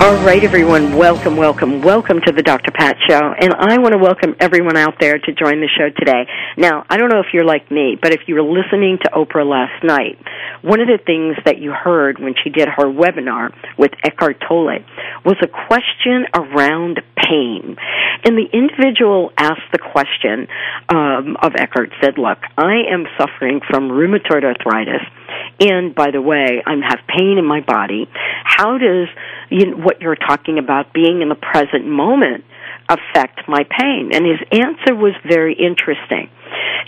All right, everyone, welcome, welcome, welcome to the Dr. Pat Show. And I want to welcome everyone out there to join the show today. Now, I don't know if you're like me, but if you were listening to Oprah last night, one of the things that you heard when she did her webinar with Eckhart Tolle was a question around pain. And the individual asked the question um, of Eckhart, said, Look, I am suffering from rheumatoid arthritis. And by the way, I have pain in my body. How does you know, what you're talking about being in the present moment affect my pain? And his answer was very interesting.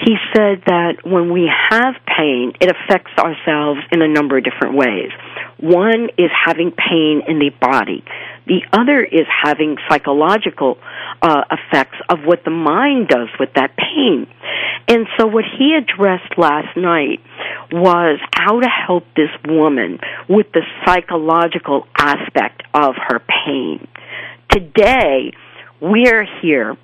He said that when we have pain, it affects ourselves in a number of different ways. One is having pain in the body. The other is having psychological uh, effects of what the mind does with that pain. And so what he addressed last night was how to help this woman with the psychological aspect of her pain. Today, we're here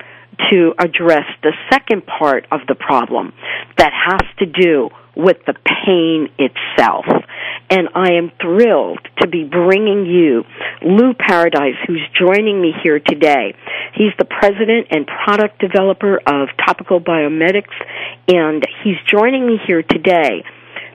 to address the second part of the problem that has to do with the pain itself. And I am thrilled to be bringing you Lou Paradise, who's joining me here today. He's the president and product developer of Topical Biomedics, and he's joining me here today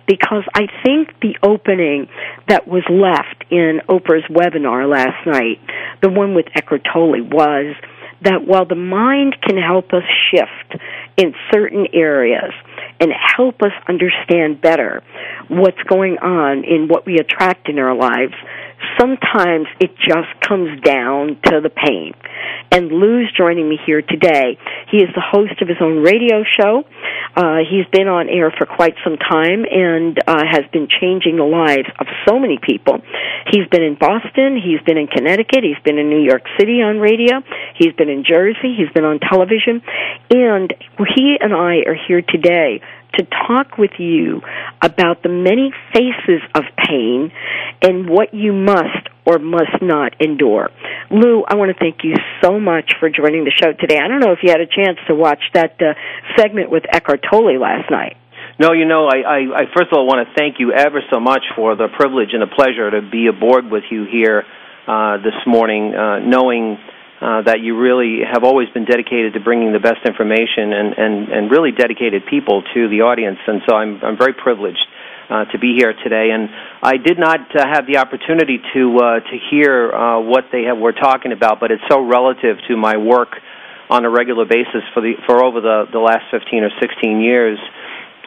because I think the opening that was left in Oprah's webinar last night, the one with Eckhart Tolle, was that while the mind can help us shift in certain areas and help us understand better what's going on in what we attract in our lives, sometimes it just comes down to the pain. And Lou's joining me here today. He is the host of his own radio show. Uh, he's been on air for quite some time and uh, has been changing the lives of so many people. He's been in Boston. He's been in Connecticut. He's been in New York City on radio. He's been in Jersey. He's been on television. And he and I are here today to talk with you about the many faces of pain and what you must or must not endure. Lou, I want to thank you so much for joining the show today. I don't know if you had a chance to watch that uh, segment with Eckhart Tolle last night. No, you know, I, I, I first of all want to thank you ever so much for the privilege and the pleasure to be aboard with you here uh, this morning, uh, knowing uh, that you really have always been dedicated to bringing the best information and, and, and really dedicated people to the audience. And so I'm, I'm very privileged uh, to be here today. And I did not uh, have the opportunity to, uh, to hear uh, what they have, were talking about, but it's so relative to my work on a regular basis for, the, for over the, the last 15 or 16 years.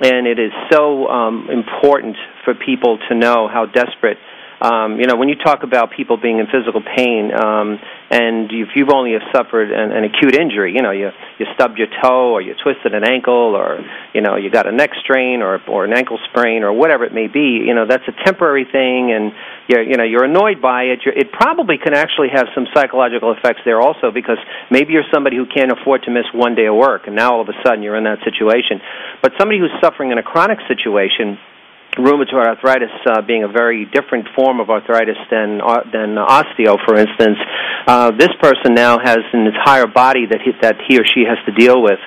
And it is so um, important for people to know how desperate um, you know, when you talk about people being in physical pain, um, and if you've only have suffered an, an acute injury, you know, you you stubbed your toe, or you twisted an ankle, or you know, you got a neck strain, or or an ankle sprain, or whatever it may be, you know, that's a temporary thing, and you're you know you're annoyed by it. You're, it probably can actually have some psychological effects there also, because maybe you're somebody who can't afford to miss one day of work, and now all of a sudden you're in that situation. But somebody who's suffering in a chronic situation rheumatoid arthritis uh, being a very different form of arthritis than uh, than osteo, for instance, uh, this person now has an entire body that he, that he or she has to deal with.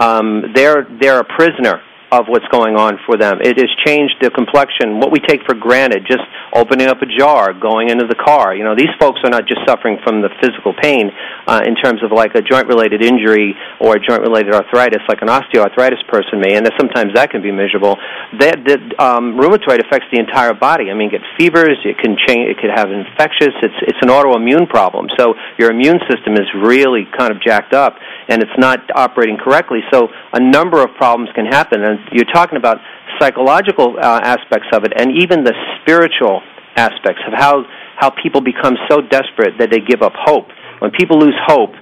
Um, they're they're a prisoner of what's going on for them. It has changed the complexion. What we take for granted, just opening up a jar, going into the car. You know, these folks are not just suffering from the physical pain uh, in terms of like a joint-related injury or a joint-related arthritis, like an osteoarthritis person may, and that sometimes that can be miserable. That, that um, rheumatoid affects the entire body. I mean, get fevers. It can change. It could have infectious. It's it's an autoimmune problem. So your immune system is really kind of jacked up, and it's not operating correctly. So a number of problems can happen, and you're talking about psychological uh, aspects of it, and even the spiritual aspects of how how people become so desperate that they give up hope. When people lose hope,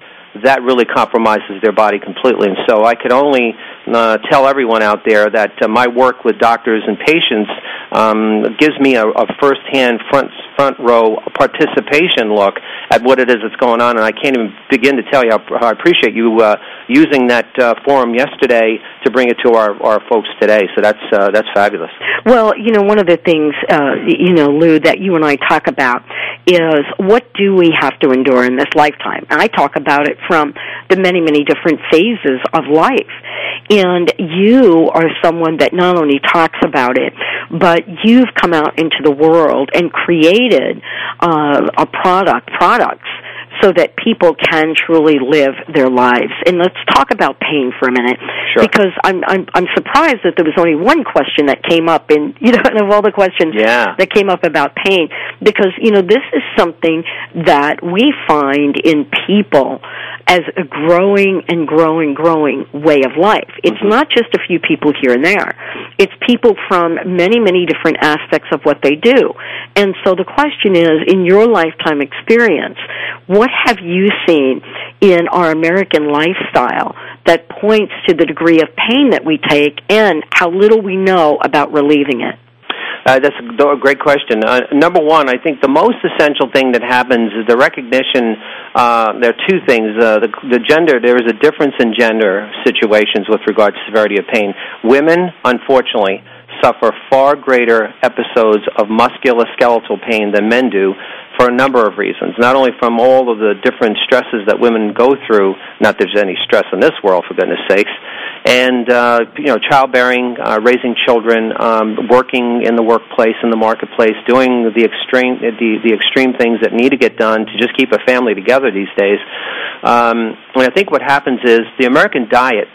that really compromises their body completely. And so I could only uh, tell everyone out there that uh, my work with doctors and patients um, gives me a, a first-hand, front front row participation look at what it is that's going on, and I can't even begin to tell you how, how I appreciate you uh, using that uh, forum yesterday to bring it to our, our folks today. So that's uh, that's fabulous. Well, you know, one of the things, uh, you know, Lou, that you and I talk about is what do we have to endure in this lifetime? And I talk about it from the many, many different phases of life. And you are someone that not only talks about it, but you've come out into the world and created uh, a product, products so that people can truly live their lives. And let's talk about pain for a minute, sure. because I'm I'm I'm surprised that there was only one question that came up in you know of all the questions yeah. that came up about pain, because you know this is something that we find in people as a growing and growing, growing way of life. It's mm-hmm. not just a few people here and there. It's people from many, many different aspects of what they do. And so the question is, in your lifetime experience, what have you seen in our American lifestyle that points to the degree of pain that we take and how little we know about relieving it? Uh, that's a great question. Uh, number one, I think the most essential thing that happens is the recognition. Uh, there are two things. Uh, the, the gender, there is a difference in gender situations with regard to severity of pain. Women, unfortunately, suffer far greater episodes of musculoskeletal pain than men do for a number of reasons. Not only from all of the different stresses that women go through, not there's any stress in this world, for goodness sakes, and uh, you know, childbearing, uh, raising children, um, working in the workplace, in the marketplace, doing the extreme the, the extreme things that need to get done to just keep a family together these days. Um, and I think what happens is the American diet.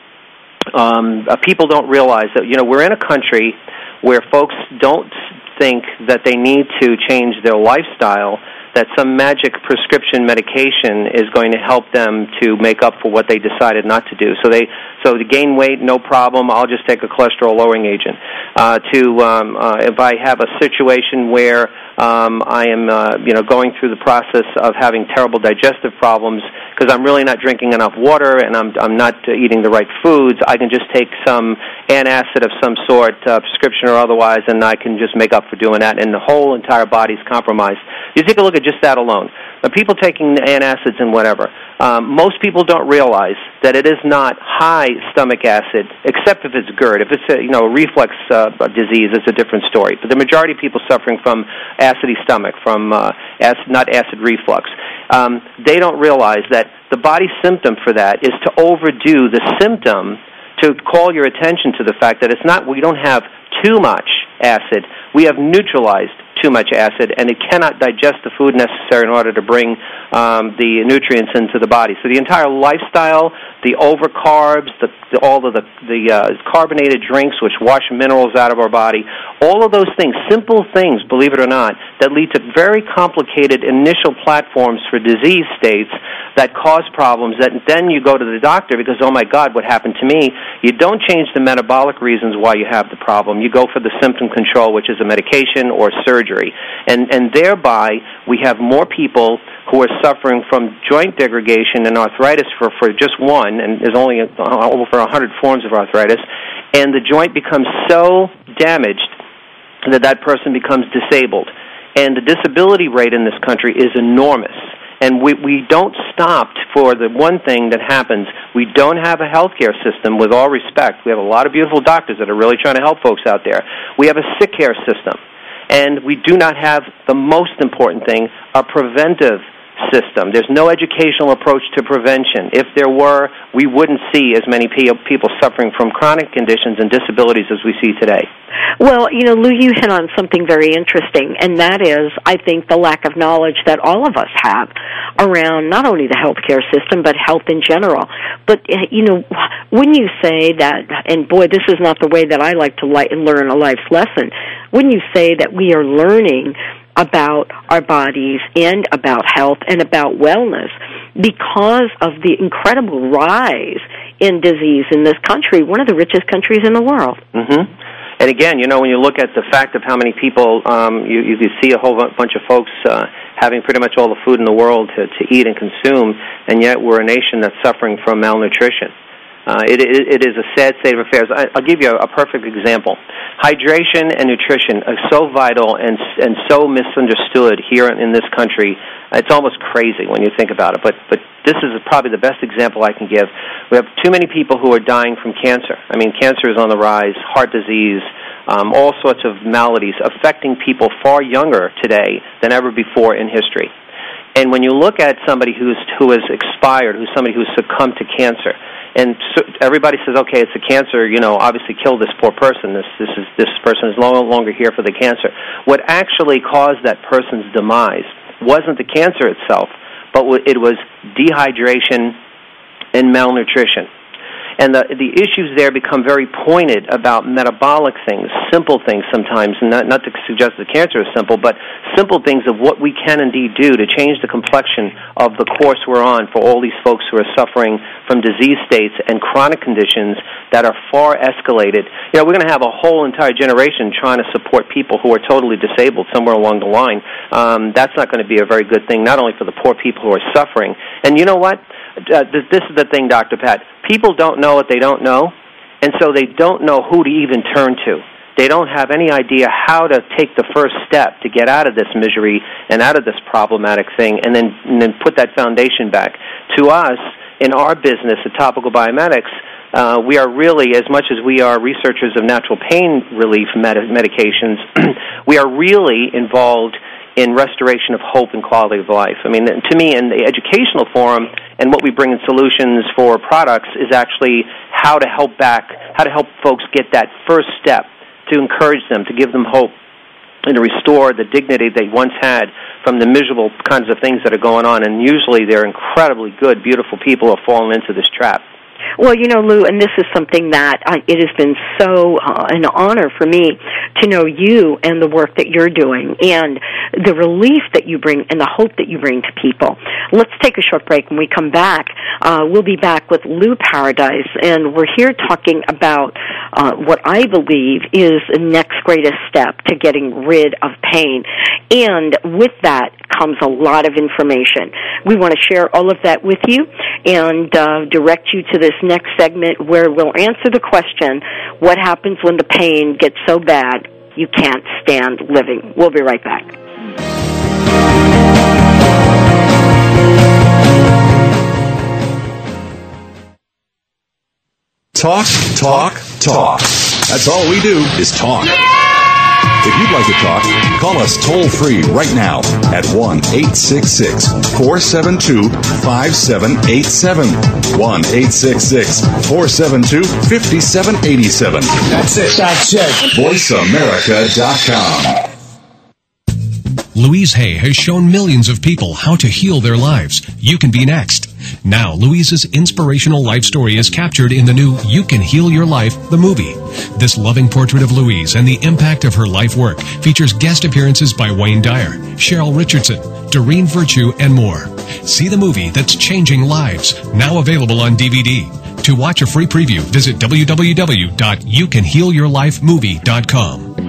Um, uh, people don't realize that you know we're in a country where folks don't think that they need to change their lifestyle that some magic prescription medication is going to help them to make up for what they decided not to do. So they so to gain weight, no problem. I'll just take a cholesterol lowering agent. Uh, to um, uh, if I have a situation where um, I am uh, you know going through the process of having terrible digestive problems because I'm really not drinking enough water and I'm I'm not uh, eating the right foods. I can just take some antacid of some sort, uh, prescription or otherwise, and I can just make up for doing that. And the whole entire body's compromised. You take a look at just that alone. Now, people taking antacids and whatever, um, most people don't realize that it is not high stomach acid, except if it's GERD. If it's a you know a reflux uh, disease, it's a different story. But the majority of people suffering from acidy stomach, from uh, acid, not acid reflux, um, they don't realize that the body symptom for that is to overdo the symptom to call your attention to the fact that it's not we don't have too much acid, we have neutralized too much acid, and it cannot digest the food necessary in order to bring um, the nutrients into the body. So the entire lifestyle, the over carbs, the, the, all of the, the uh, carbonated drinks which wash minerals out of our body, all of those things, simple things, believe it or not, that lead to very complicated initial platforms for disease states that cause problems that then you go to the doctor because, oh my God, what happened to me? You don't change the metabolic reasons why you have the problem. You go for the symptom control, which is a medication or surgery. And, and thereby, we have more people who are suffering from joint degradation and arthritis for, for just one, and there's only over 100 forms of arthritis, and the joint becomes so damaged that that person becomes disabled. And the disability rate in this country is enormous and we, we don't stop for the one thing that happens. We don't have a healthcare system, with all respect. We have a lot of beautiful doctors that are really trying to help folks out there. We have a sick care system. And we do not have the most important thing, a preventive system. There's no educational approach to prevention. If there were, we wouldn't see as many people suffering from chronic conditions and disabilities as we see today. Well, you know, Lou, you hit on something very interesting, and that is, I think, the lack of knowledge that all of us have around not only the healthcare system, but health in general. But, eh, you know, when you say that, and boy, this is not the way that I like to learn a life's lesson, when you say that we are learning about our bodies and about health and about wellness because of the incredible rise in disease in this country, one of the richest countries in the world. Mm-hmm. And again, you know, when you look at the fact of how many people, um, you, you see a whole bunch of folks uh, having pretty much all the food in the world to, to eat and consume, and yet we're a nation that's suffering from malnutrition. Uh, it, it, it is a sad state of affairs. I, I'll give you a, a perfect example. Hydration and nutrition are so vital and and so misunderstood here in this country. It's almost crazy when you think about it. But but this is probably the best example I can give. We have too many people who are dying from cancer. I mean, cancer is on the rise, heart disease, um, all sorts of maladies affecting people far younger today than ever before in history. And when you look at somebody who's who has expired, who's somebody who's succumbed to cancer, and so everybody says, okay, it's a cancer. You know, obviously kill this poor person. This this is this person is no longer here for the cancer. What actually caused that person's demise wasn't the cancer itself, but it was dehydration and malnutrition and the the issues there become very pointed about metabolic things, simple things sometimes. Not not to suggest that cancer is simple, but simple things of what we can indeed do to change the complexion of the course we're on for all these folks who are suffering from disease states and chronic conditions that are far escalated. You know, we're going to have a whole entire generation trying to support people who are totally disabled somewhere along the line. Um, that's not going to be a very good thing, not only for the poor people who are suffering. And you know what? Uh, this is the thing, Dr. Pat. People don't know what they don't know, and so they don't know who to even turn to. They don't have any idea how to take the first step to get out of this misery and out of this problematic thing, and then and then put that foundation back. To us, in our business at Topical Biomedics, uh, we are really, as much as we are researchers of natural pain relief med- medications, we are really involved in restoration of hope and quality of life. I mean, to me, in the educational forum and what we bring in solutions for products is actually how to help back, how to help folks get that first step, to encourage them, to give them hope, and to restore the dignity they once had from the miserable kinds of things that are going on. And usually, they're incredibly good, beautiful people who have fallen into this trap. Well, you know, Lou, and this is something that I, it has been so uh, an honor for me to know you and the work that you're doing and the relief that you bring and the hope that you bring to people. Let's take a short break. When we come back, uh, we'll be back with Lou Paradise, and we're here talking about uh, what I believe is the next greatest step to getting rid of pain. And with that comes a lot of information. We want to share all of that with you and uh, direct you to this next segment where we'll answer the question what happens when the pain gets so bad you can't stand living? We'll be right back. Talk, talk, talk. That's all we do is talk. If you'd like to talk, call us toll free right now at 1 866 472 5787. 1 866 472 5787. That's it. That's it. VoiceAmerica.com. Louise Hay has shown millions of people how to heal their lives. You can be next. Now, Louise's inspirational life story is captured in the new You Can Heal Your Life, the movie. This loving portrait of Louise and the impact of her life work features guest appearances by Wayne Dyer, Cheryl Richardson, Doreen Virtue, and more. See the movie that's changing lives, now available on DVD. To watch a free preview, visit www.youcanhealyourlifemovie.com.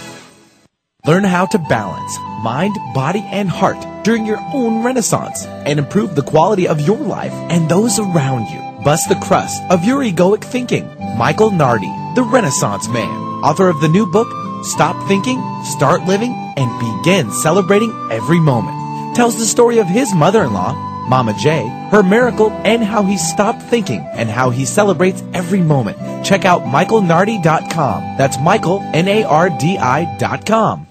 Learn how to balance mind, body, and heart during your own renaissance and improve the quality of your life and those around you. Bust the crust of your egoic thinking. Michael Nardi, the Renaissance Man, author of the new book, Stop Thinking, Start Living, and Begin Celebrating Every Moment, tells the story of his mother-in-law, Mama J, her miracle, and how he stopped thinking and how he celebrates every moment. Check out michaelnardi.com. That's Michael, N-A-R-D-I dot com.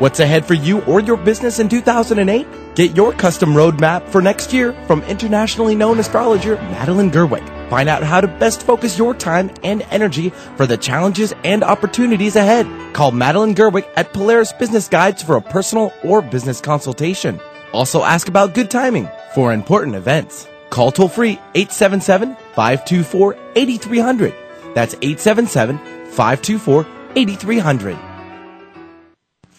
What's ahead for you or your business in 2008? Get your custom roadmap for next year from internationally known astrologer Madeline Gerwick. Find out how to best focus your time and energy for the challenges and opportunities ahead. Call Madeline Gerwick at Polaris Business Guides for a personal or business consultation. Also ask about good timing for important events. Call toll free 877 524 8300. That's 877 524 8300.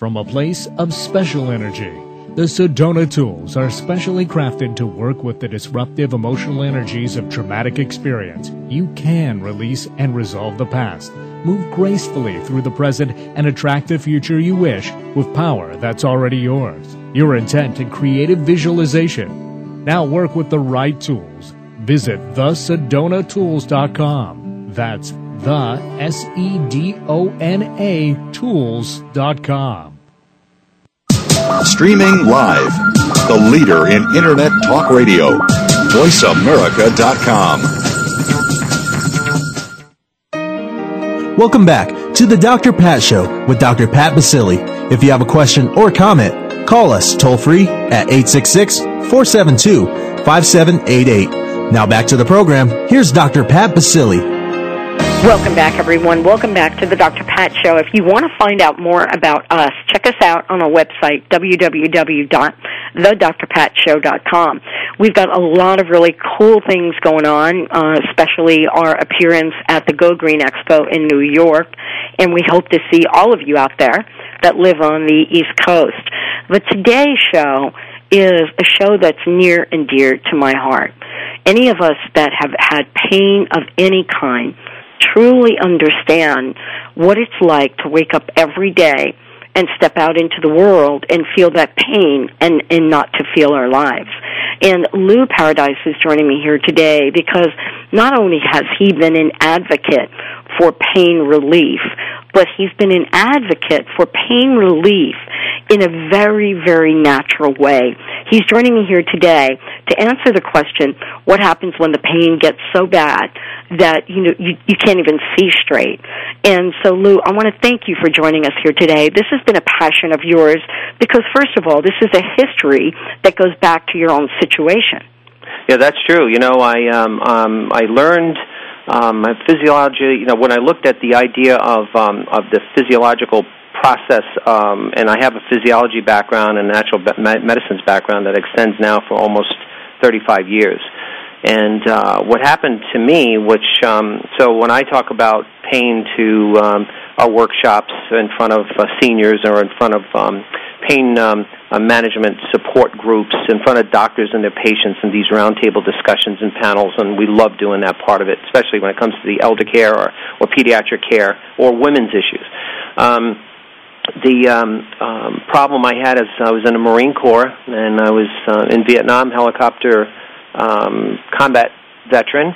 From a place of special energy, the Sedona tools are specially crafted to work with the disruptive emotional energies of traumatic experience. You can release and resolve the past, move gracefully through the present, and attract the future you wish with power that's already yours. Your intent and creative visualization. Now work with the right tools. Visit thesedonatools.com. That's the S E D O N A tools.com. Streaming live. The leader in Internet talk radio. VoiceAmerica.com. Welcome back to the Dr. Pat Show with Dr. Pat Baccili. If you have a question or comment, call us toll free at 866 472 5788. Now back to the program. Here's Dr. Pat Baccili. Welcome back, everyone. Welcome back to the Dr. Pat Show. If you want to find out more about us, check us out on our website, www.thedrpatshow.com. We've got a lot of really cool things going on, uh, especially our appearance at the Go Green Expo in New York, and we hope to see all of you out there that live on the East Coast. But today's show is a show that's near and dear to my heart. Any of us that have had pain of any kind, truly understand what it's like to wake up every day and step out into the world and feel that pain and, and not to feel our lives. And Lou Paradise is joining me here today because not only has he been an advocate for pain relief, but he's been an advocate for pain relief in a very, very natural way. He's joining me here today to answer the question, what happens when the pain gets so bad that you know you, you can't even see straight. And so Lou, I want to thank you for joining us here today. This has been a passion of yours because first of all, this is a history that goes back to your own situation. Yeah, that's true. You know, I um, um, I learned um, my physiology. You know, when I looked at the idea of um, of the physiological process, um, and I have a physiology background and natural medicines background that extends now for almost 35 years. And uh, what happened to me, which um, so when I talk about pain to um, our workshops in front of uh, seniors or in front of um, pain um, uh, management support groups, in front of doctors and their patients, and these roundtable discussions and panels, and we love doing that part of it, especially when it comes to the elder care or, or pediatric care or women's issues. Um, the um, um, problem I had is I was in the Marine Corps and I was uh, in Vietnam helicopter um, combat veteran,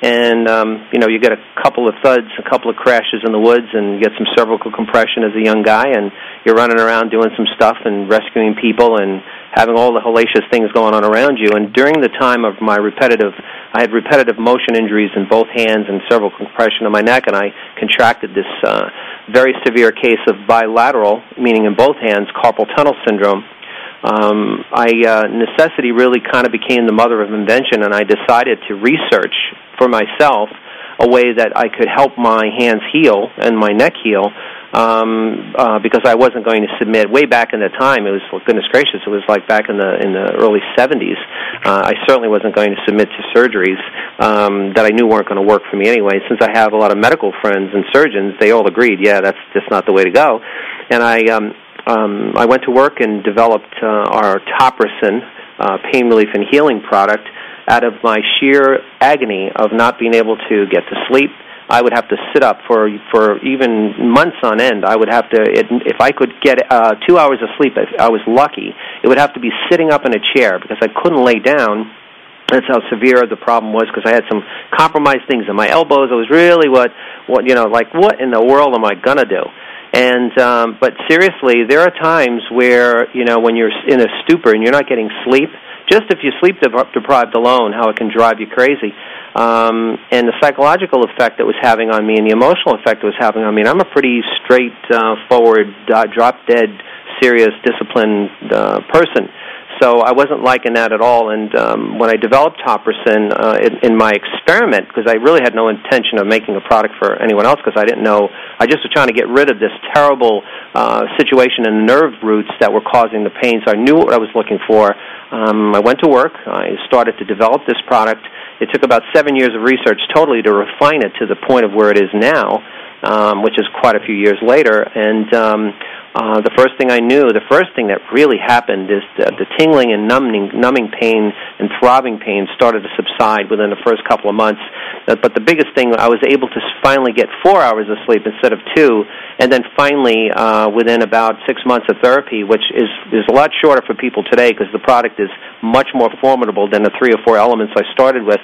and um, you know you get a couple of thuds, a couple of crashes in the woods, and you get some cervical compression as a young guy, and you're running around doing some stuff and rescuing people and having all the hellacious things going on around you. And during the time of my repetitive, I had repetitive motion injuries in both hands and cervical compression in my neck, and I contracted this uh, very severe case of bilateral, meaning in both hands, carpal tunnel syndrome um, I uh, necessity really kind of became the mother of invention, and I decided to research for myself a way that I could help my hands heal and my neck heal. Um, uh, because I wasn't going to submit. Way back in the time, it was goodness gracious, it was like back in the in the early '70s. Uh, I certainly wasn't going to submit to surgeries um, that I knew weren't going to work for me anyway. Since I have a lot of medical friends and surgeons, they all agreed, yeah, that's just not the way to go. And I um, um, I went to work and developed uh, our Topricin uh, pain relief and healing product out of my sheer agony of not being able to get to sleep. I would have to sit up for for even months on end. I would have to it, if I could get uh, two hours of sleep. If I was lucky, it would have to be sitting up in a chair because I couldn't lay down. That's how severe the problem was because I had some compromised things in my elbows. It was really what what you know like what in the world am I gonna do? And um, but seriously, there are times where you know when you're in a stupor and you're not getting sleep, just if you sleep deprived alone, how it can drive you crazy. Um, and the psychological effect it was having on me and the emotional effect it was having on me. And I'm a pretty straight uh, forward, uh, drop dead, serious, disciplined uh, person. So I wasn't liking that at all. And um, when I developed Topricin uh, in, in my experiment, because I really had no intention of making a product for anyone else, because I didn't know, I just was trying to get rid of this terrible uh, situation in the nerve roots that were causing the pain. So I knew what I was looking for. Um, I went to work. I started to develop this product. It took about seven years of research totally to refine it to the point of where it is now, um, which is quite a few years later. And um, uh, the first thing I knew, the first thing that really happened is the, the tingling and numbing, numbing pain and throbbing pain started to subside within the first couple of months. Uh, but the biggest thing, I was able to finally get four hours of sleep instead of two, and then finally, uh, within about six months of therapy, which is is a lot shorter for people today because the product is much more formidable than the three or four elements I started with.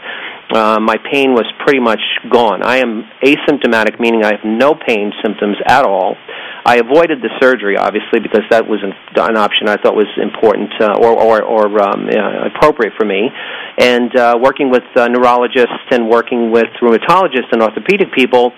Uh, my pain was pretty much gone. I am asymptomatic, meaning I have no pain symptoms at all. I avoided the surgery, obviously, because that was an, an option I thought was important uh, or, or, or um, uh, appropriate for me. And uh, working with uh, neurologists and working with rheumatologists and orthopedic people,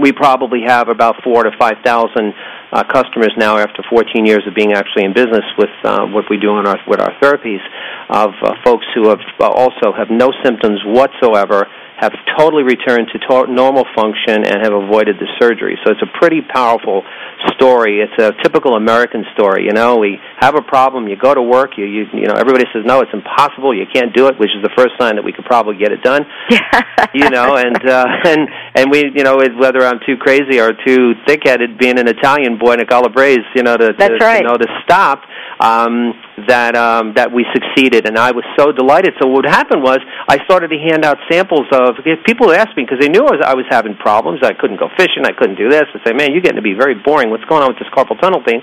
we probably have about four to five thousand uh, customers now after 14 years of being actually in business with uh, what we do in our, with our therapies of uh, folks who have uh, also have no symptoms whatsoever have totally returned to to- normal function and have avoided the surgery. So it's a pretty powerful story. It's a typical American story. You know, we have a problem, you go to work, you you, you know, everybody says no, it's impossible, you can't do it, which is the first sign that we could probably get it done. you know, and uh, and and we, you know, whether I'm too crazy or too thick-headed, being an Italian boy in a calabrese, you know, to, That's to right. you know to stop um, that um, that we succeeded, and I was so delighted. So what happened was I started to hand out samples of people asked me because they knew I was I was having problems. I couldn't go fishing. I couldn't do this. They say, "Man, you're getting to be very boring. What's going on with this carpal tunnel thing?"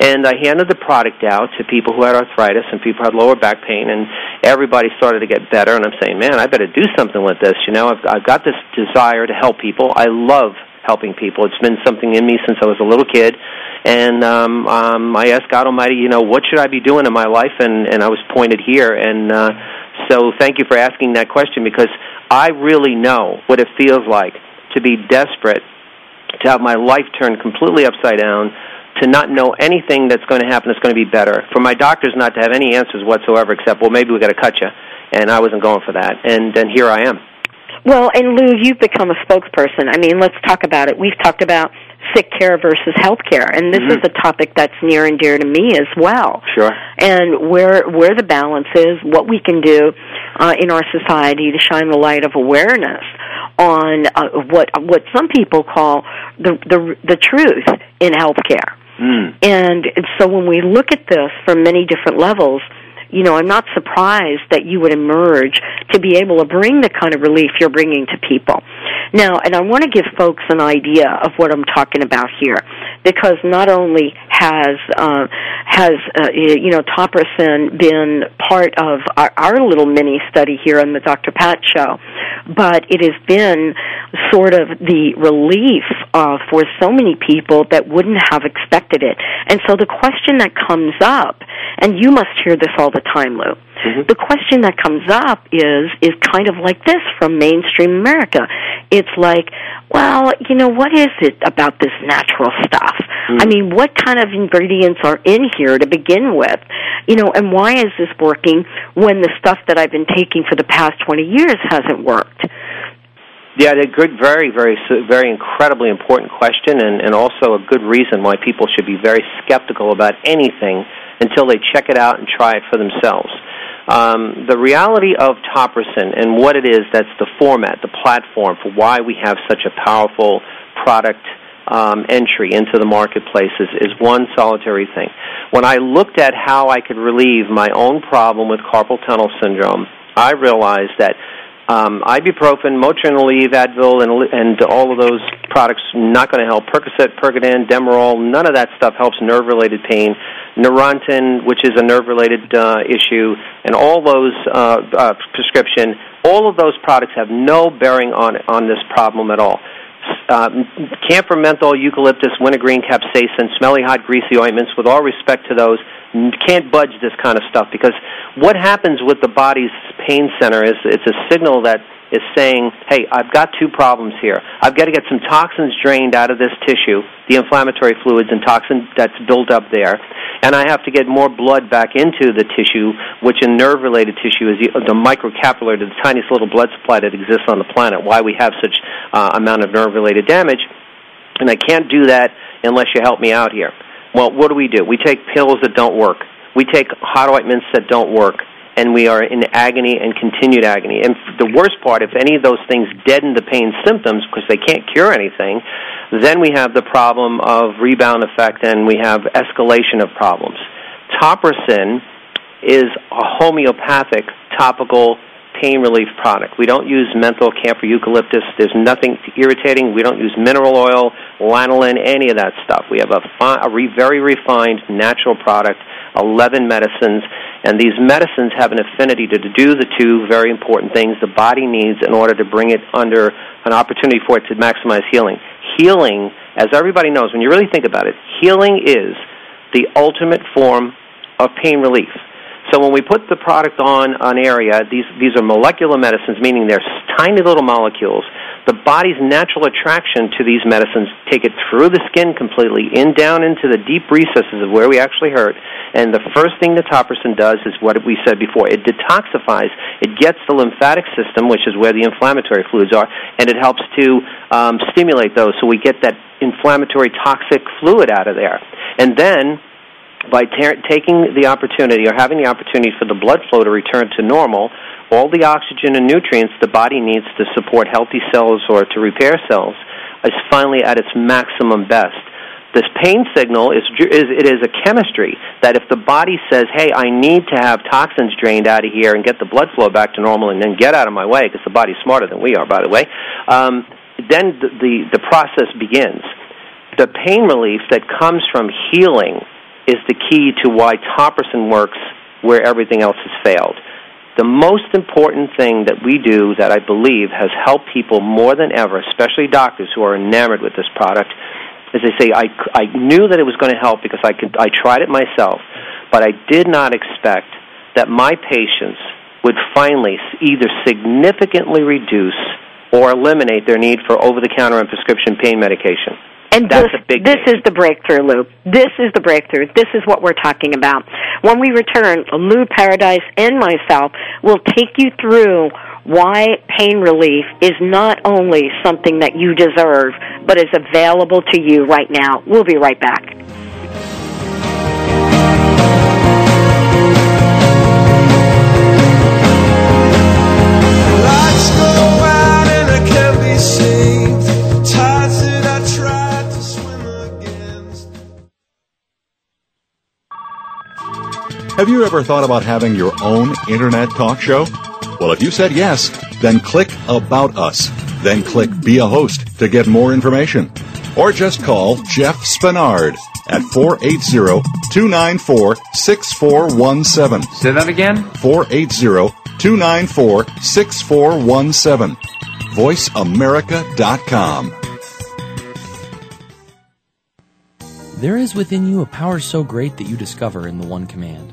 And I handed the product out to people who had arthritis and people who had lower back pain, and everybody started to get better. And I'm saying, "Man, I better do something with this." You know, I've I've got this desire to help people. I love helping people. It's been something in me since I was a little kid, and um, um, I asked God Almighty, you know, what should I be doing in my life? And and I was pointed here, and uh, so thank you for asking that question because I really know what it feels like to be desperate, to have my life turned completely upside down. To not know anything that's going to happen that's going to be better. For my doctors not to have any answers whatsoever except, well, maybe we got to cut you. And I wasn't going for that. And, and here I am. Well, and Lou, you've become a spokesperson. I mean, let's talk about it. We've talked about sick care versus health care, and this Mhm. is a topic that's near and dear to me as well. Sure. And where where the balance is, what we can do uh, in our society to shine the light of awareness on uh, what what some people call the the the truth in healthcare. Mm. And so when we look at this from many different levels, you know, I'm not surprised that you would emerge to be able to bring the kind of relief you're bringing to people. Now, and I want to give folks an idea of what I'm talking about here, because not only has uh, has uh, you know Topricin been part of our, our little mini study here on the Dr. Pat Show, but it has been sort of the relief uh, for so many people that wouldn't have expected it. And so the question that comes up, and you must hear this all the time, Lou. Mm-hmm. The question that comes up is is kind of like this from mainstream America. It's like, well, you know, what is it about this natural stuff? Mm. I mean, what kind of ingredients are in here to begin with? You know, and why is this working when the stuff that I've been taking for the past 20 years hasn't worked? Yeah, a good, very, very, very incredibly important question, and, and also a good reason why people should be very skeptical about anything until they check it out and try it for themselves. Um, the reality of Topricin and what it is that's the format, the platform for why we have such a powerful product um, entry into the marketplace is, is one solitary thing. When I looked at how I could relieve my own problem with carpal tunnel syndrome, I realized that um, ibuprofen, Motrin, Aleve, Advil, and, and all of those products not going to help. Percocet, Percodan, Demerol, none of that stuff helps nerve-related pain. Neurontin, which is a nerve-related uh, issue, and all those uh, uh, prescription, all of those products have no bearing on on this problem at all. um, camphor, menthol, eucalyptus, wintergreen, capsaicin, smelly, hot, greasy ointments. With all respect to those, can't budge this kind of stuff because what happens with the body's pain center is it's a signal that is saying, hey, I've got two problems here. I've got to get some toxins drained out of this tissue, the inflammatory fluids and toxin that's built up there, and I have to get more blood back into the tissue, which in nerve related tissue is the, the microcapillary, the tiniest little blood supply that exists on the planet, why we have such uh, amount of nerve related damage. And I can't do that unless you help me out here. Well, what do we do? We take pills that don't work. We take hot ointments that don't work and we are in agony and continued agony. And the worst part, if any of those things deaden the pain symptoms because they can't cure anything, then we have the problem of rebound effect and we have escalation of problems. Topricin is a homeopathic topical pain relief product. We don't use menthol, camphor, eucalyptus. There's nothing irritating. We don't use mineral oil, lanolin, any of that stuff. We have a, fi- a re- very refined natural product 11 medicines, and these medicines have an affinity to do the two very important things the body needs in order to bring it under an opportunity for it to maximize healing. Healing, as everybody knows, when you really think about it, healing is the ultimate form of pain relief. So when we put the product on an area, these, these are molecular medicines, meaning they're tiny little molecules the body's natural attraction to these medicines take it through the skin completely, in down into the deep recesses of where we actually hurt. And the first thing the topricin does is what we said before. It detoxifies. It gets the lymphatic system, which is where the inflammatory fluids are, and it helps to um, stimulate those so we get that inflammatory toxic fluid out of there. And then by taking the opportunity or having the opportunity for the blood flow to return to normal, all the oxygen and nutrients the body needs to support healthy cells or to repair cells is finally at its maximum best. This pain signal is, is it is a chemistry that if the body says, "Hey, I need to have toxins drained out of here and get the blood flow back to normal, and then get out of my way," because the body's smarter than we are, by the way, um, then the, the the process begins. The pain relief that comes from healing is the key to why topricin works where everything else has failed the most important thing that we do that I believe has helped people more than ever, especially doctors who are enamored with this product, is they say, I, I knew that it was going to help because I, could, I tried it myself, but I did not expect that my patients would finally either significantly reduce or eliminate their need for over the counter and prescription pain medication. And That's this, this is the breakthrough, Lou. This is the breakthrough. This is what we're talking about. When we return, Lou Paradise and myself will take you through why pain relief is not only something that you deserve, but is available to you right now. We'll be right back. Have you ever thought about having your own internet talk show? Well, if you said yes, then click About Us. Then click Be a Host to get more information. Or just call Jeff Spinard at 480-294-6417. Say that again? 480-294-6417. VoiceAmerica.com. There is within you a power so great that you discover in the one command.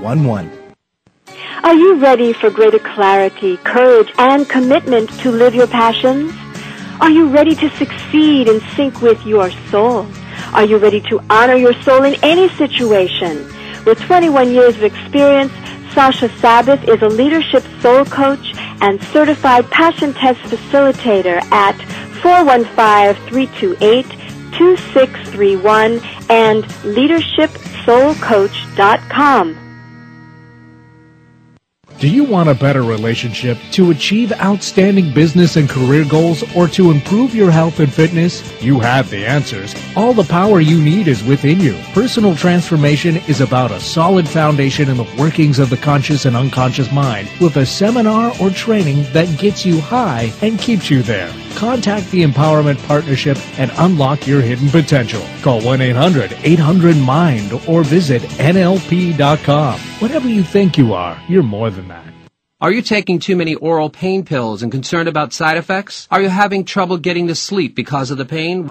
1 Are you ready for greater clarity, courage, and commitment to live your passions? Are you ready to succeed in sync with your soul? Are you ready to honor your soul in any situation? With 21 years of experience, Sasha Sabbath is a leadership soul coach and certified passion test facilitator at 415-328-2631 and leadershipsoulcoach.com. Do you want a better relationship to achieve outstanding business and career goals or to improve your health and fitness? You have the answers. All the power you need is within you. Personal transformation is about a solid foundation in the workings of the conscious and unconscious mind with a seminar or training that gets you high and keeps you there. Contact the Empowerment Partnership and unlock your hidden potential. Call 1-800-800-MIND or visit NLP.com. Whatever you think you are, you're more than that. Are you taking too many oral pain pills and concerned about side effects? Are you having trouble getting to sleep because of the pain?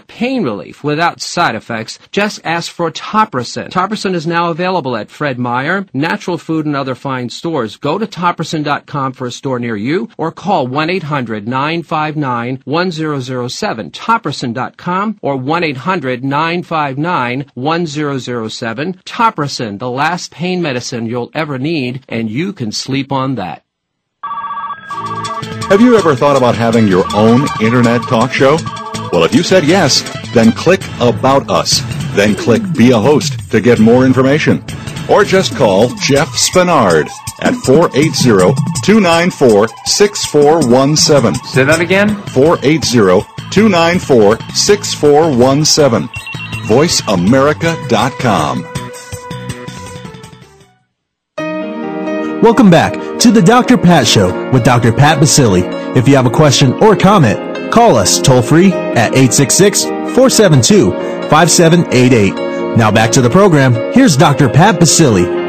pain relief without side effects, just ask for Topricin. Topricin is now available at Fred Meyer, Natural Food, and other fine stores. Go to Topricin.com for a store near you or call 1-800-959-1007. Topricin.com or 1-800-959-1007. Topricin, the last pain medicine you'll ever need, and you can sleep on that. Have you ever thought about having your own internet talk show? Well, if you said yes, then click About Us. Then click Be a Host to get more information. Or just call Jeff Spinard at 480-294-6417. Say that again? 480-294-6417. VoiceAmerica.com. Welcome back to the Dr. Pat Show with Dr. Pat Baccili. If you have a question or comment, call us toll free at 866 472 5788. Now back to the program. Here's Dr. Pat Baccili.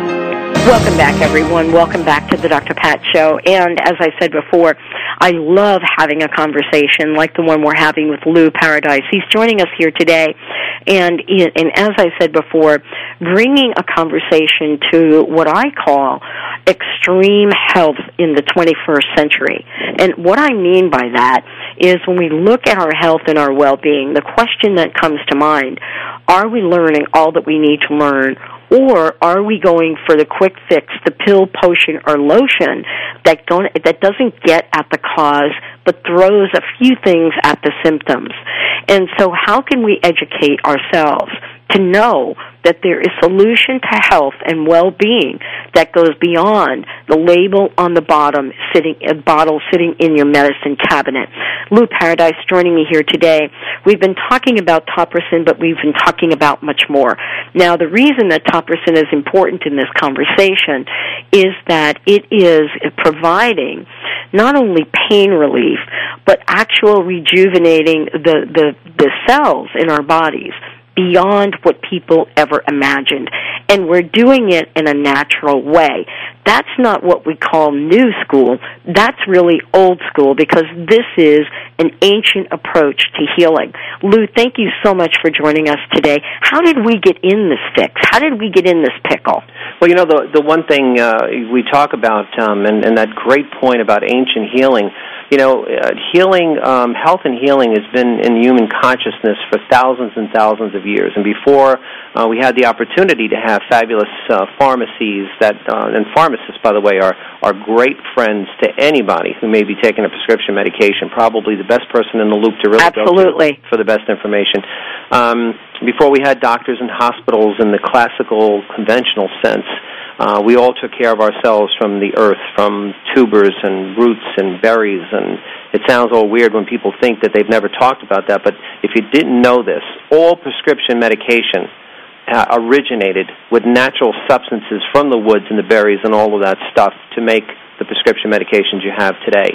Welcome back, everyone. Welcome back to the Dr. Pat Show. And as I said before, I love having a conversation like the one we're having with Lou Paradise. He's joining us here today. And, and as I said before, bringing a conversation to what I call extreme health in the 21st century. And what I mean by that is when we look at our health and our well-being, the question that comes to mind, are we learning all that we need to learn or are we going for the quick fix, the pill, potion, or lotion that don't that doesn't get at the cause but throws a few things at the symptoms? And so, how can we educate ourselves to know that there is a solution to health and well-being that goes beyond the label on the bottom sitting a bottle sitting in your medicine cabinet. Lou Paradise joining me here today. We've been talking about Topricin, but we've been talking about much more. Now, the reason that Topricin is important in this conversation is that it is providing not only pain relief, but actual rejuvenating the, the, the cells in our bodies beyond what people ever imagined. And we're doing it in a natural way. That's not what we call new school. That's really old school because this is an ancient approach to healing. Lou, thank you so much for joining us today. How did we get in this fix? How did we get in this pickle? Well, you know, the the one thing uh, we talk about, um, and, and that great point about ancient healing, you know, uh, healing, um, health and healing has been in human consciousness for thousands and thousands of years. And before uh, we had the opportunity to have fabulous uh, pharmacies that, uh, and pharmacists, by the way, are are great friends to anybody who may be taking a prescription medication. Probably the best person in the loop to really Absolutely. go to for the best information. Um, before we had doctors and hospitals in the classical, conventional sense. Uh, we all took care of ourselves from the earth, from tubers and roots and berries, and it sounds all weird when people think that they've never talked about that. But if you didn't know this, all prescription medication uh, originated with natural substances from the woods and the berries and all of that stuff to make the prescription medications you have today.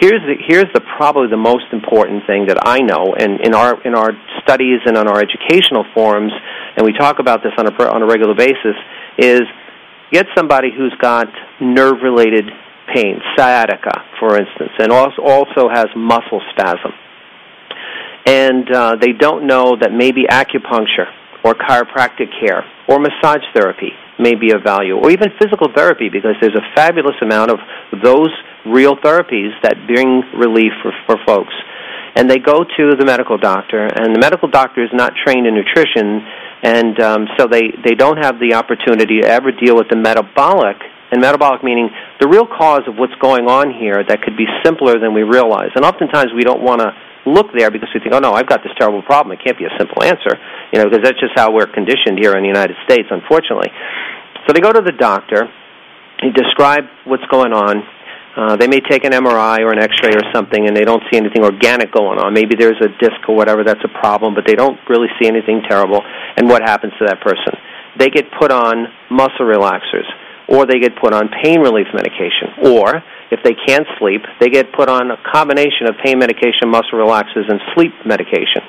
here's the here's the probably the most important thing that I know, and in our in our studies and on our educational forums, and we talk about this on a on a regular basis, is get somebody who's got nerve related pain, sciatica, for instance, and also has muscle spasm, and uh, they don't know that maybe acupuncture or chiropractic care or massage therapy may be of value, or even physical therapy, because there's a fabulous amount of those real therapies that bring relief for, for folks. And they go to the medical doctor, and the medical doctor is not trained in nutrition, and um, so they, they don't have the opportunity to ever deal with the metabolic, and metabolic meaning the real cause of what's going on here that could be simpler than we realize. And oftentimes we don't want to look there because we think, oh no, I've got this terrible problem. It can't be a simple answer, you know, because that's just how we're conditioned here in the United States, unfortunately. So they go to the doctor. He describe what's going on. Uh, they may take an MRI or an X-ray or something, and they don't see anything organic going on. Maybe there's a disc or whatever that's a problem, but they don't really see anything terrible. And what happens to that person? They get put on muscle relaxers, or they get put on pain relief medication, or if they can't sleep, they get put on a combination of pain medication, muscle relaxers, and sleep medication.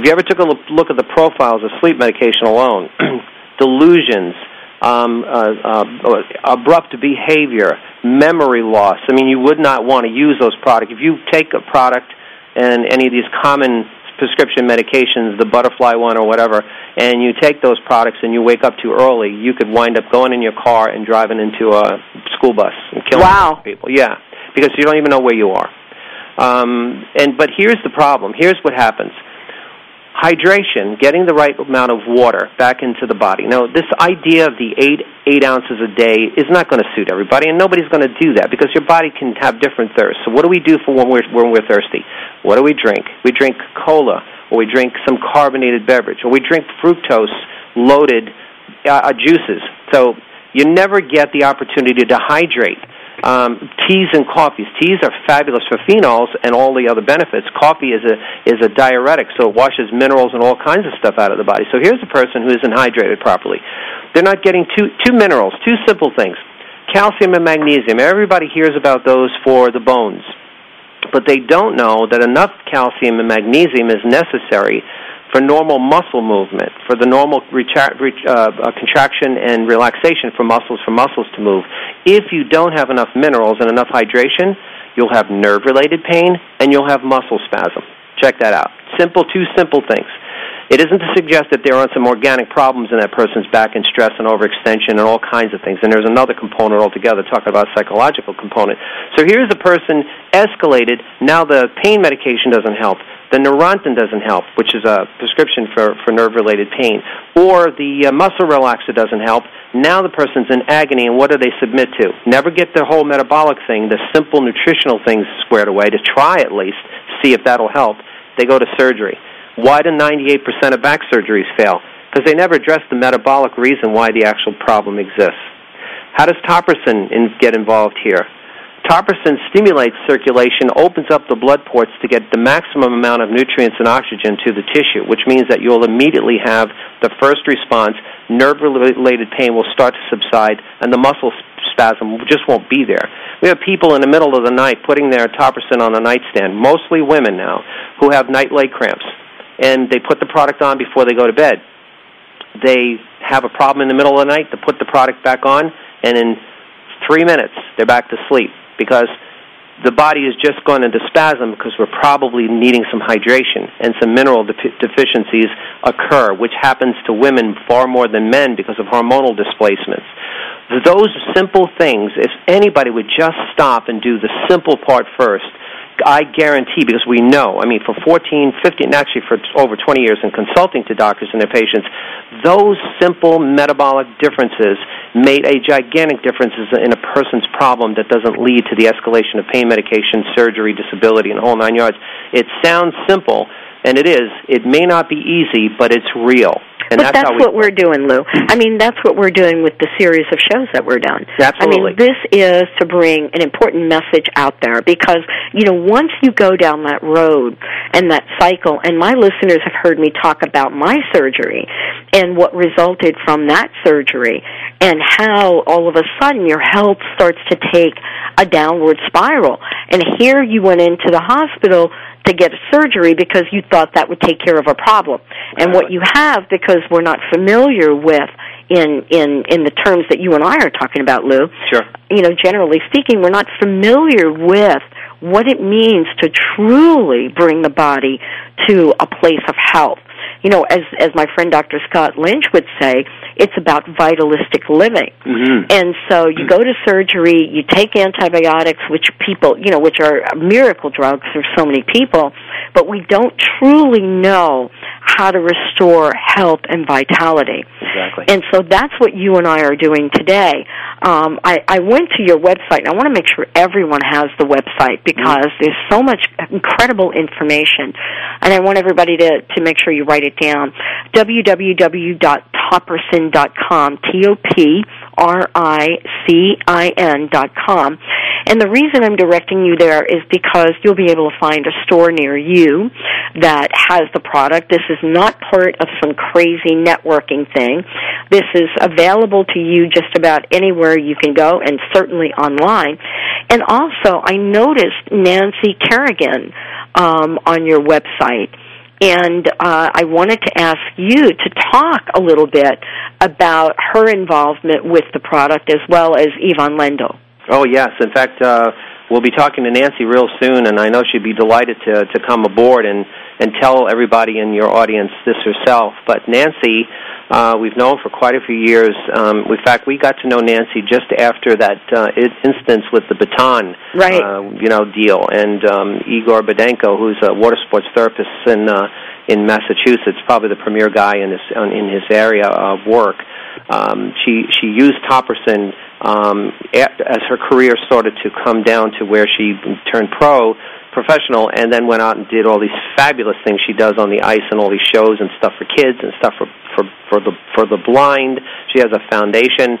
If you ever took a look at the profiles of sleep medication alone, delusions, um, uh, uh, abrupt behavior, memory loss. I mean, you would not want to use those products. If you take a product and any of these common prescription medications, the butterfly one or whatever, and you take those products and you wake up too early, you could wind up going in your car and driving into a school bus and killing wow. people. Yeah, because you don't even know where you are. Um, and but here's the problem. Here's what happens hydration, getting the right amount of water back into the body. Now, this idea of the eight eight ounces a day is not going to suit everybody, and nobody's going to do that because your body can have different thirsts. So, what do we do for when we're when we're thirsty? What do we drink? We drink cola, or we drink some carbonated beverage, or we drink fructose loaded uh, juices. So, you never get the opportunity to hydrate um, teas and coffees. Teas are fabulous for phenols and all the other benefits. Coffee is a is a diuretic, so it washes minerals and all kinds of stuff out of the body. So here's a person who isn't hydrated properly. They're not getting two two minerals, two simple things: calcium and magnesium. Everybody hears about those for the bones, but they don't know that enough calcium and magnesium is necessary for normal muscle movement, for the normal retra- uh, uh, contraction and relaxation for muscles for muscles to move. If you don't have enough minerals and enough hydration, you'll have nerve-related pain and you'll have muscle spasm. Check that out. Simple, two simple things. It isn't to suggest that there aren't some organic problems in that person's back and stress and overextension and all kinds of things. And there's another component altogether, talking about psychological component. So here's a person escalated. Now the pain medication doesn't help. The Neurontin doesn't help, which is a prescription for, for nerve related pain. Or the uh, muscle relaxer doesn't help. Now the person's in agony, and what do they submit to? Never get the whole metabolic thing, the simple nutritional things squared away, to try at least, see if that'll help. They go to surgery. Why do 98% of back surgeries fail? Because they never address the metabolic reason why the actual problem exists. How does topricin in, get involved here? Topricin stimulates circulation, opens up the blood ports to get the maximum amount of nutrients and oxygen to the tissue, which means that you'll immediately have the first response. Nerve related pain will start to subside, and the muscle spasm just won't be there. We have people in the middle of the night putting their topricin on the nightstand, mostly women now, who have night leg cramps. And they put the product on before they go to bed. They have a problem in the middle of the night, they put the product back on, and in three minutes, they're back to sleep because the body is just going into spasm because we're probably needing some hydration and some mineral de- deficiencies occur, which happens to women far more than men because of hormonal displacements. Those simple things, if anybody would just stop and do the simple part first, I guarantee, because we know, I mean, for 14, 15, actually for over 20 years in consulting to doctors and their patients, those simple metabolic differences made a gigantic difference in a person's problem that doesn't lead to the escalation of pain medication, surgery, disability, and whole nine yards. It sounds simple, and it is. It may not be easy, but it's real. And but that's, that's, how we, what we're doing, Lou. I mean, that's what we're doing with the series of shows that we're doing. Absolutely. I mean, this is to bring an important message out there because, you know, once you go down that road and that cycle, and my listeners have heard me talk about my surgery and what resulted from that surgery and how all of a sudden your health starts to take a downward spiral. And here you went into the hospital to get a surgery because you thought that would take care of a problem. And what you have, because we're not familiar with in in in the terms that you and I are talking about, Lou. Sure. You know, generally speaking, we're not familiar with what it means to truly bring the body to a place of health. You know, as as my friend Dr. Scott Lynch would say, it's about vitalistic living. Mm-hmm. And so you go to surgery, you take antibiotics, which people, you know, which are miracle drugs for so many people, but we don't truly know how to restore health and vitality. Exactly. And so that's what you and I are doing today. Um, I, I went to your website, and I want to make sure everyone has the website because there's so much incredible information. And I want everybody to, to make sure you write it down. www.topricin.com, T-O-P R-I-C-I-N dot com. And the reason I'm directing you there is because you'll be able to find a store near you that has the product. This is not part of some crazy networking thing. This is available to you just about anywhere you can go and certainly online. And also, I noticed Nancy Kerrigan um, on your website and uh, I wanted to ask you to talk a little bit about her involvement with the product as well as Ivan Lendl. Oh yes, in fact, uh, we'll be talking to Nancy real soon, and I know she'd be delighted to to come aboard and and tell everybody in your audience this herself. But Nancy, uh, we've known for quite a few years. Um, in fact, we got to know Nancy just after that uh, instance with the baton, right. uh, you know, deal. And um, Igor Bedenko, who's a water sports therapist in uh, in Massachusetts, probably the premier guy in his in his area of work. Um, she she used Topricin um, as her career started to come down to where she turned pro professional and then went out and did all these fabulous things she does on the ice and all these shows and stuff for kids and stuff for for for the for the blind. She has a foundation.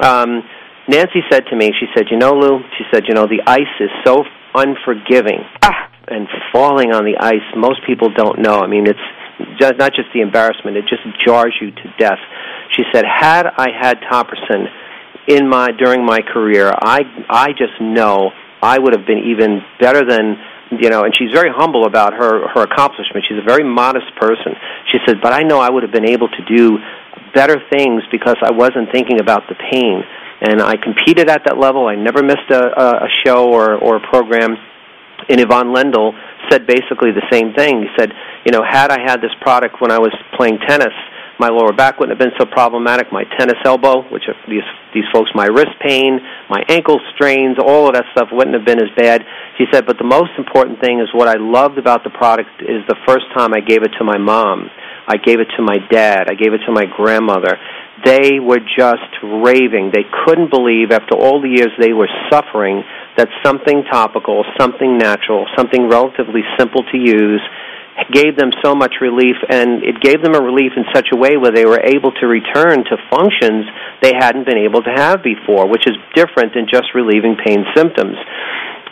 Um Nancy said to me she said you know Lou she said you know the ice is so unforgiving ah. and falling on the ice. Most people don't know. I mean it's just, not just the embarrassment. It just jars you to death. She said had i had Topricin in my during my career i i just know I would have been even better than you know, and she's very humble about her her accomplishment. She's a very modest person. She said, "But I know I would have been able to do better things because I wasn't thinking about the pain." And I competed at that level. I never missed a, a show or or a program. And Ivan Lendl said basically the same thing. He said, "You know, had I had this product when I was playing tennis." My lower back wouldn't have been so problematic. My tennis elbow, which are these these folks, my wrist pain, my ankle strains, all of that stuff wouldn't have been as bad. She said, but the most important thing is what I loved about the product is the first time I gave it to my mom. I gave it to my dad. I gave it to my grandmother. They were just raving. They couldn't believe after all the years they were suffering that something topical, something natural, something relatively simple to use gave them so much relief, and it gave them a relief in such a way where they were able to return to functions they hadn't been able to have before, which is different than just relieving pain symptoms.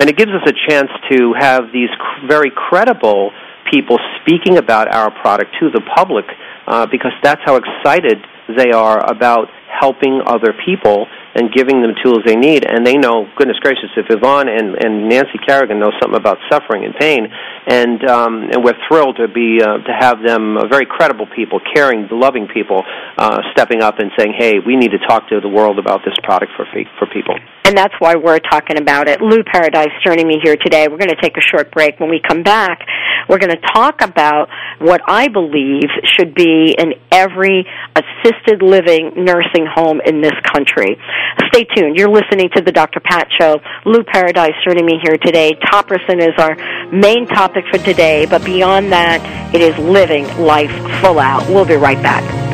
And it gives us a chance to have these very credible people speaking about our product to the public uh, because that's how excited they are about helping other people and giving them tools they need. And they know, goodness gracious, if Ivan and, and Nancy Kerrigan know something about suffering and pain, and um, and we're thrilled to be uh, to have them uh, very credible people, caring, loving people, uh, stepping up and saying, "Hey, we need to talk to the world about this product for for people." And that's why we're talking about it. Lou Paradise joining me here today. We're going to take a short break. When we come back, we're going to talk about what I believe should be in every assisted living nursing home in this country. Stay tuned. You're listening to the Dr. Pat Show. Lou Paradise joining me here today. Topricin is our main topic for today, but beyond that, it is living life full out. We'll be right back.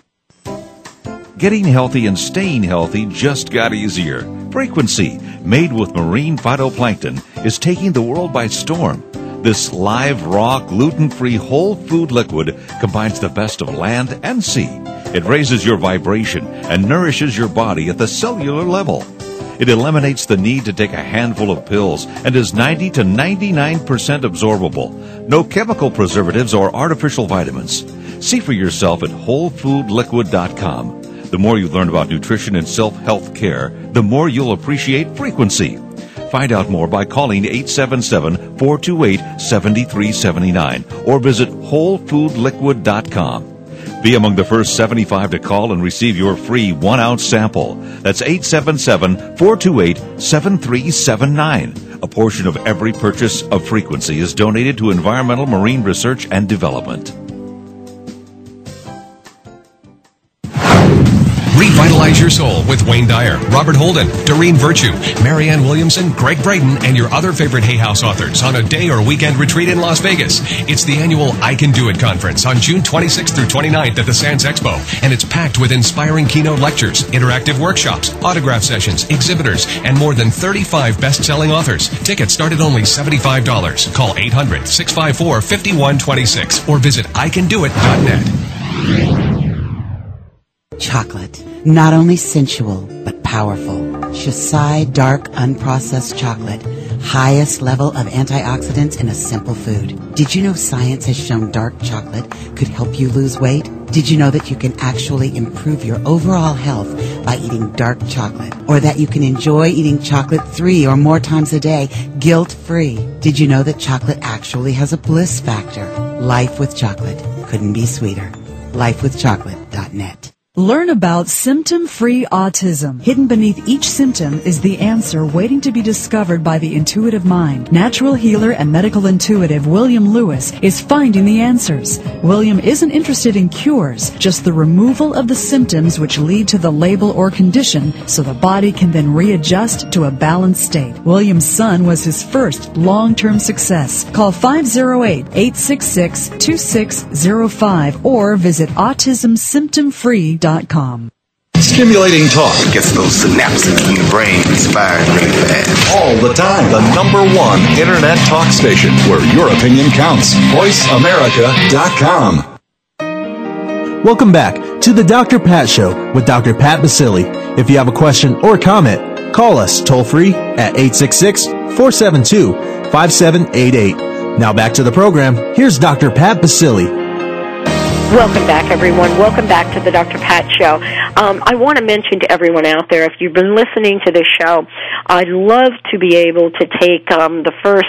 Getting healthy and staying healthy just got easier. Frequency, made with marine phytoplankton, is taking the world by storm. This live, raw, gluten free whole food liquid combines the best of land and sea. It raises your vibration and nourishes your body at the cellular level. It eliminates the need to take a handful of pills and is 90 to 99% absorbable. No chemical preservatives or artificial vitamins. See for yourself at wholefoodliquid.com. The more you learn about nutrition and self health care, the more you'll appreciate frequency. Find out more by calling 877 428 7379 or visit wholefoodliquid.com. Be among the first 75 to call and receive your free one ounce sample. That's 877 428 7379. A portion of every purchase of frequency is donated to environmental marine research and development. Your soul with Wayne Dyer, Robert Holden, Doreen Virtue, Marianne Williamson, Gregg Braden, and your other favorite Hay House authors on a day or weekend retreat in Las Vegas. It's the annual I Can Do It conference on June 26th through 29th at the Sands Expo, and it's packed with inspiring keynote lectures, interactive workshops, autograph sessions, exhibitors, and more than 35 best-selling authors. Tickets start at only $75. Call 800-654-5126 or visit icandoit.net. Chocolate. Not only sensual, but powerful. Xocai dark unprocessed chocolate. Highest level of antioxidants in a simple food. Did you know science has shown dark chocolate could help you lose weight? Did you know that you can actually improve your overall health by eating dark chocolate? Or that you can enjoy eating chocolate three or more times a day guilt free? Did you know that chocolate actually has a bliss factor? Life with chocolate couldn't be sweeter. Lifewithchocolate.net. Learn about symptom-free autism. Hidden beneath each symptom is the answer waiting to be discovered by the intuitive mind. Natural healer and medical intuitive William Lewis is finding the answers. William isn't interested in cures, just the removal of the symptoms which lead to the label or condition so the body can then readjust to a balanced state. William's son was his first long-term success. Call 508-866-2605 or visit autismsymptomfree.com. Stimulating talk gets those synapses in the brain firing really fast. all the time. The number one internet talk station where your opinion counts. VoiceAmerica.com. Welcome back to the Dr. Pat Show with Dr. Pat Baccili. If you have a question or comment, call us toll free at 866 472 5788. Now back to the program. Here's Dr. Pat Baccili. Welcome back, everyone. Welcome back to the Dr. Pat Show. Um, I want to mention to everyone out there, if you've been listening to this show, I'd love to be able to take um, the first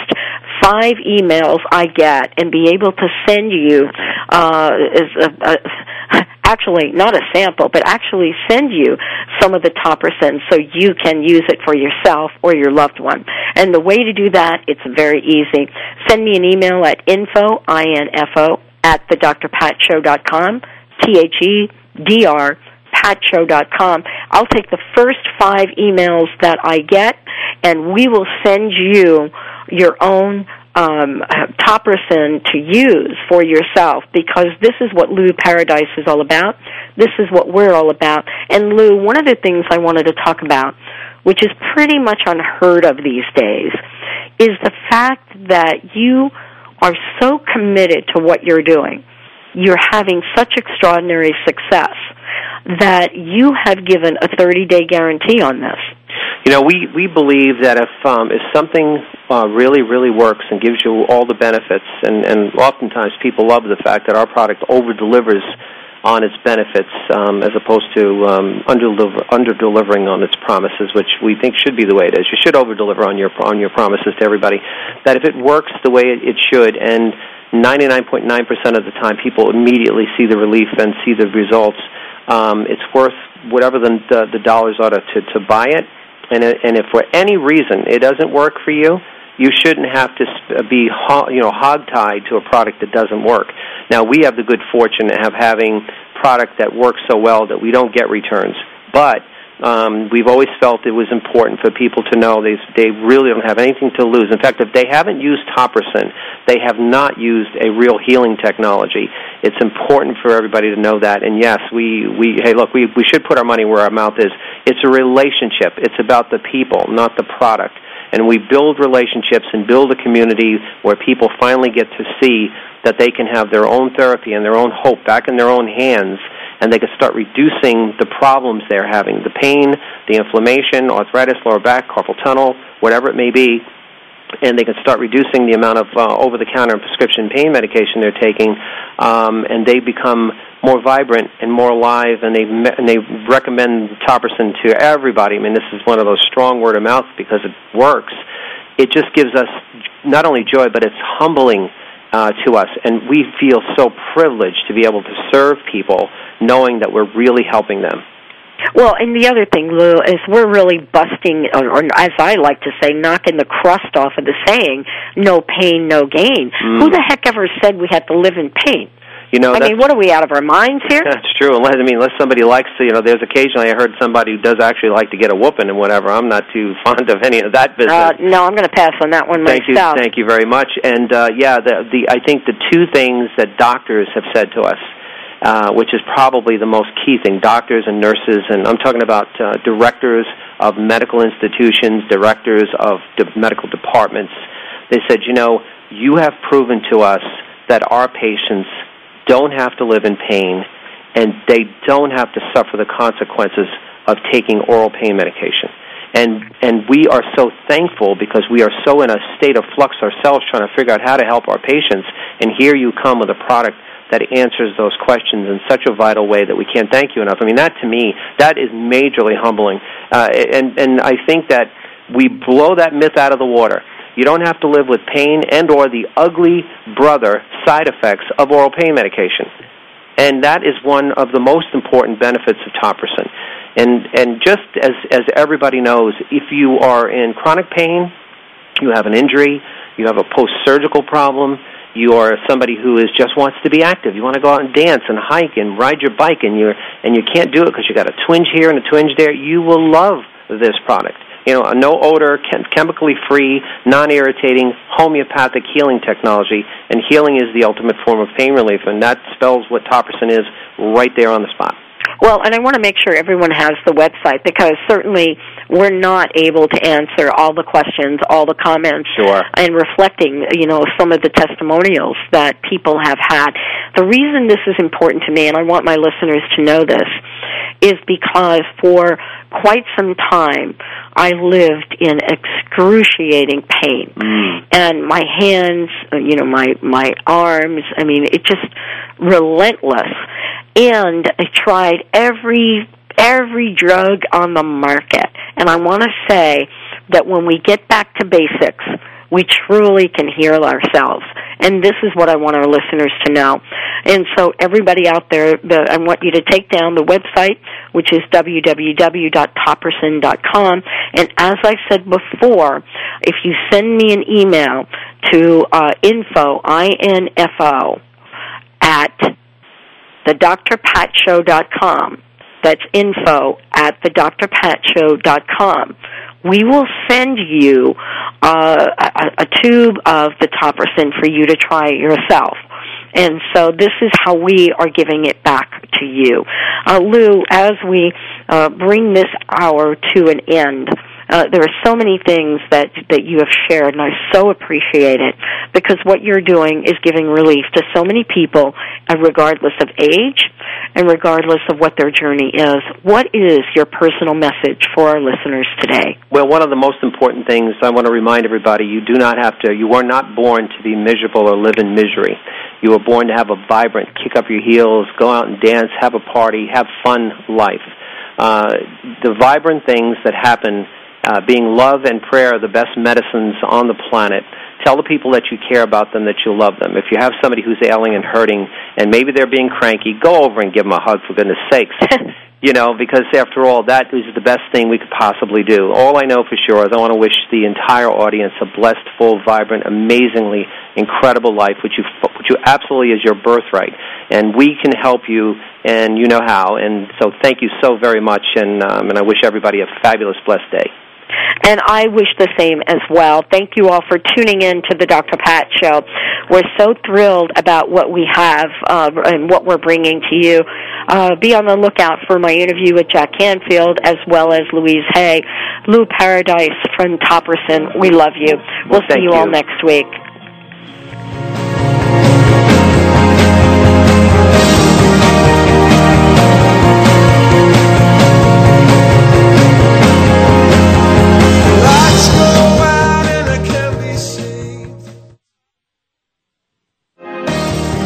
five emails I get and be able to send you uh, is a, a, actually not a sample, but actually send you some of the Topricin so you can use it for yourself or your loved one. And the way to do that, it's very easy. Send me an email at info, I-N-F-O, at thedrpatshow.com, T-H-E-D-R, patshow.com. I'll take the first five emails that I get, and we will send you your own um, Topricin to use for yourself because this is what Lou Paradise is all about. This is what we're all about. And Lou, one of the things I wanted to talk about, which is pretty much unheard of these days, is the fact that you are so committed to what you're doing. You're having such extraordinary success that you have given a 30 day guarantee on this. You know, we we believe that if um, if something uh, really really works and gives you all the benefits, and and oftentimes people love the fact that our product over delivers on its benefits um, as opposed to um, under delivering on its promises, which we think should be the way it is. You should over deliver on your on your promises to everybody. That if it works the way it should, and 99.9% of the time people immediately see the relief and see the results, um, it's worth whatever the, the, the dollars are to, to, to buy it. And, and if for any reason it doesn't work for you, you shouldn't have to be you know hogtied to a product that doesn't work. Now we have the good fortune of having product that works so well that we don't get returns, but um, we've always felt it was important for people to know they they really don't have anything to lose. In fact, if they haven't used Topricin, they have not used a real healing technology. It's important for everybody to know that. And yes, we we hey look, we we should put our money where our mouth is. It's a relationship. It's about the people, not the product and we build relationships and build a community where people finally get to see that they can have their own therapy and their own hope back in their own hands and they can start reducing the problems they're having the pain, the inflammation, arthritis, lower back, carpal tunnel, whatever it may be. And they can start reducing the amount of uh, over the counter prescription pain medication they're taking, um, and they become more vibrant and more alive, and they and they recommend Topricin to everybody. I mean, this is one of those strong word of mouth because it works. It just gives us not only joy, but it's humbling uh, to us, and we feel so privileged to be able to serve people, knowing that we're really helping them. Well, and the other thing, Lou, is we're really busting, or, or as I like to say, knocking the crust off of the saying, "No pain, no gain." Mm. Who the heck ever said we had to live in pain? You know, I mean, what are we out of our minds here? That's true. Unless I mean, unless somebody likes to, you know, there's occasionally I heard somebody who does actually like to get a whooping and whatever. I'm not too fond of any of that business. Uh, no, I'm going to pass on that one thank myself. You, thank you very much. And uh, yeah, the the I think the two things that doctors have said to us. Uh, which is probably the most key thing. Doctors and nurses, and I'm talking about uh, directors of medical institutions, directors of de- medical departments. They said, you know, you have proven to us that our patients don't have to live in pain and they don't have to suffer the consequences of taking oral pain medication. And and we are so thankful because we are so in a state of flux ourselves trying to figure out how to help our patients and here you come with a product that answers those questions in such a vital way that we can't thank you enough. I mean that to me that is majorly humbling. Uh, and and I think that we blow that myth out of the water you don't have to live with pain and or the ugly brother side effects of oral pain medication. And that is one of the most important benefits of Topricin. And and just as as everybody knows, if you are in chronic pain, you have an injury, you have a post-surgical problem, you are somebody who is just wants to be active. You want to go out and dance and hike and ride your bike, and you and you can't do it because you got a twinge here and a twinge there. You will love this product you know, a no odor, chem- chemically free, non irritating, homeopathic healing technology. And healing is the ultimate form of pain relief, and that spells what Topricin is right there on the spot. Well, and I want to make sure everyone has the website because certainly we're not able to answer all the questions, all the comments, sure. and reflecting, you know, some of the testimonials that people have had. The reason this is important to me, and I want my listeners to know this, is because for quite some time I lived in excruciating pain. Mm. And my hands, you know, my my arms, I mean, it just relentless. And I tried every every drug on the market. And I want to say that when we get back to basics, we truly can heal ourselves. And this is what I want our listeners to know. And so everybody out there, the, I want you to take down the website, which is www.topricin.com. And as I said before, if you send me an email to uh, info, I-N-F-O, at thedrpatshow.com, that's info at thedrpatshow.com we will send you uh, a, a tube of the Topricin for you to try yourself. And so this is how we are giving it back to you. Uh, Lou, as we uh, bring this hour to an end, uh, there are so many things that that you have shared, and I so appreciate it because what you're doing is giving relief to so many people, uh, regardless of age and regardless of what their journey is. What is your personal message for our listeners today? Well, one of the most important things I want to remind everybody: you do not have to. You are not born to be miserable or live in misery. You were born to have a vibrant, kick up your heels, go out and dance, have a party, have fun life. Uh, the vibrant things that happen, uh, being love and prayer, are the best medicines on the planet. Tell the people that you care about them that you love them. If you have somebody who's ailing and hurting, and maybe they're being cranky, go over and give them a hug for goodness sakes. you know, because after all, that is the best thing we could possibly do. All I know for sure is I want to wish the entire audience a blessed, full, vibrant, amazingly incredible life, which you which you absolutely is your birthright, and we can help you, and you know how. And so, thank you so very much, and um, and I wish everybody a fabulous, blessed day. And I wish the same as well. Thank you all for tuning in to the Dr. Pat Show. We're so thrilled about what we have uh, and what we're bringing to you. Uh, be on the lookout for my interview with Jack Canfield as well as Louise Hay. Lou Paradise from Topricin, we love you. We'll see you all next week.